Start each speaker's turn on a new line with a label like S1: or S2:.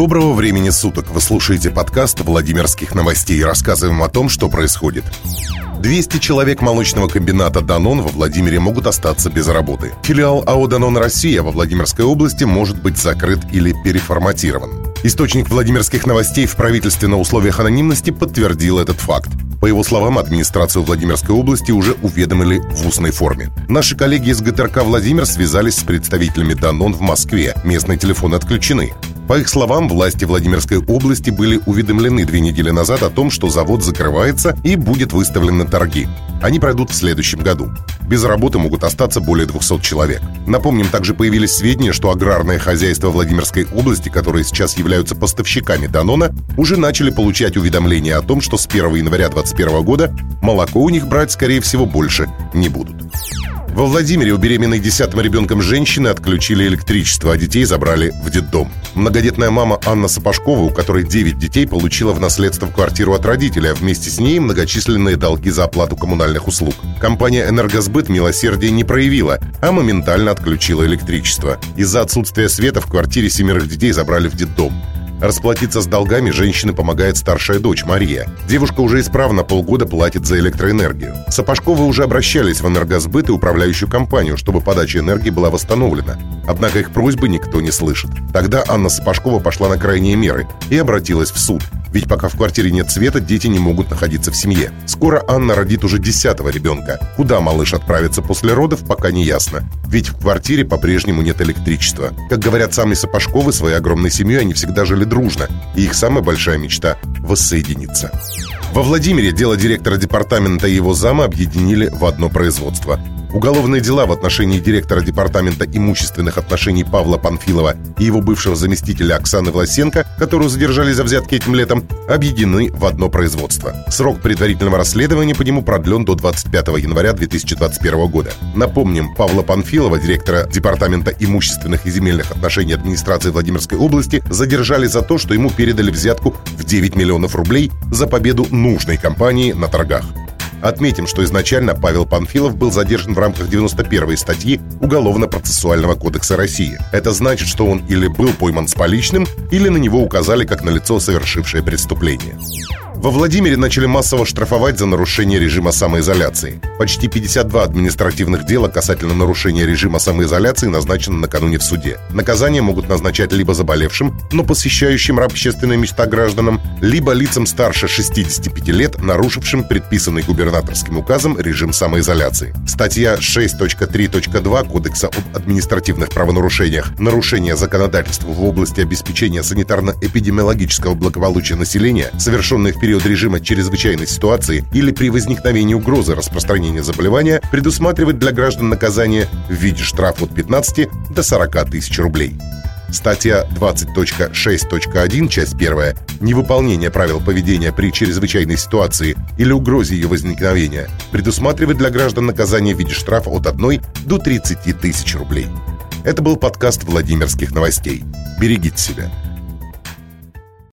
S1: Доброго времени суток! Вы слушаете подкаст Владимирских новостей и рассказываем о том, что происходит. 200 человек молочного комбината «Данон» во Владимире могут остаться без работы. Филиал АО «Данон Россия» во Владимирской области может быть закрыт или переформатирован. Источник Владимирских новостей в правительстве на условиях анонимности подтвердил этот факт. По его словам, администрацию Владимирской области уже уведомили в устной форме. Наши коллеги из ГТРК «Владимир» связались с представителями «Данон» в Москве. Местные телефоны отключены. По их словам, власти Владимирской области были уведомлены две недели назад о том, что завод закрывается и будет выставлен на торги. Они пройдут в следующем году. Без работы могут остаться более 200 человек. Напомним, также появились сведения, что аграрное хозяйство Владимирской области, которые сейчас являются поставщиками Данона, уже начали получать уведомления о том, что с 1 января 2021 года молоко у них брать, скорее всего, больше не будут. Во Владимире у беременной десятым ребенком женщины отключили электричество, а детей забрали в детдом. Многодетная мама Анна Сапожкова, у которой 9 детей, получила в наследство квартиру от родителя, а вместе с ней многочисленные долги за оплату коммунальных услуг. Компания «Энергосбыт» милосердия не проявила, а моментально отключила электричество. Из-за отсутствия света в квартире семерых детей забрали в детдом. Расплатиться с долгами женщине помогает старшая дочь Мария. Девушка уже исправно полгода платит за электроэнергию. Сапожковы уже обращались в энергосбыт и управляющую компанию, чтобы подача энергии была восстановлена. Однако их просьбы никто не слышит. Тогда Анна Сапожкова пошла на крайние меры и обратилась в суд. Ведь пока в квартире нет света, дети не могут находиться в семье. Скоро Анна родит уже десятого ребенка. Куда малыш отправится после родов, пока не ясно. Ведь в квартире по-прежнему нет электричества. Как говорят сами Сапожковы, своей огромной семьей они всегда жили дружно. И их самая большая мечта – воссоединиться. Во Владимире дело директора департамента и его зама объединили в одно производство. Уголовные дела в отношении директора Департамента имущественных отношений Павла Панфилова и его бывшего заместителя Оксаны Власенко, которую задержали за взятки этим летом, объединены в одно производство. Срок предварительного расследования по нему продлен до 25 января 2021 года. Напомним, Павла Панфилова, директора Департамента имущественных и земельных отношений администрации Владимирской области, задержали за то, что ему передали взятку в 9 миллионов рублей за победу нужной компании на торгах. Отметим, что изначально Павел Панфилов был задержан в рамках 91-й статьи Уголовно-процессуального кодекса России. Это значит, что он или был пойман с поличным, или на него указали как на лицо, совершившее преступление. Во Владимире начали массово штрафовать за нарушение режима самоизоляции. Почти 52 административных дела касательно нарушения режима самоизоляции назначены накануне в суде. Наказания могут назначать либо заболевшим, но посещающим общественные места гражданам, либо лицам старше 65 лет, нарушившим предписанный губернаторским указом режим самоизоляции. Статья 6.3.2 Кодекса об административных правонарушениях «Нарушение законодательства в области обеспечения санитарно-эпидемиологического благополучия населения, совершенные в период период режима чрезвычайной ситуации или при возникновении угрозы распространения заболевания предусматривает для граждан наказание в виде штрафа от 15 до 40 тысяч рублей. Статья 20.6.1, часть 1. Невыполнение правил поведения при чрезвычайной ситуации или угрозе ее возникновения предусматривает для граждан наказание в виде штрафа от 1 до 30 тысяч рублей. Это был подкаст Владимирских новостей. Берегите себя.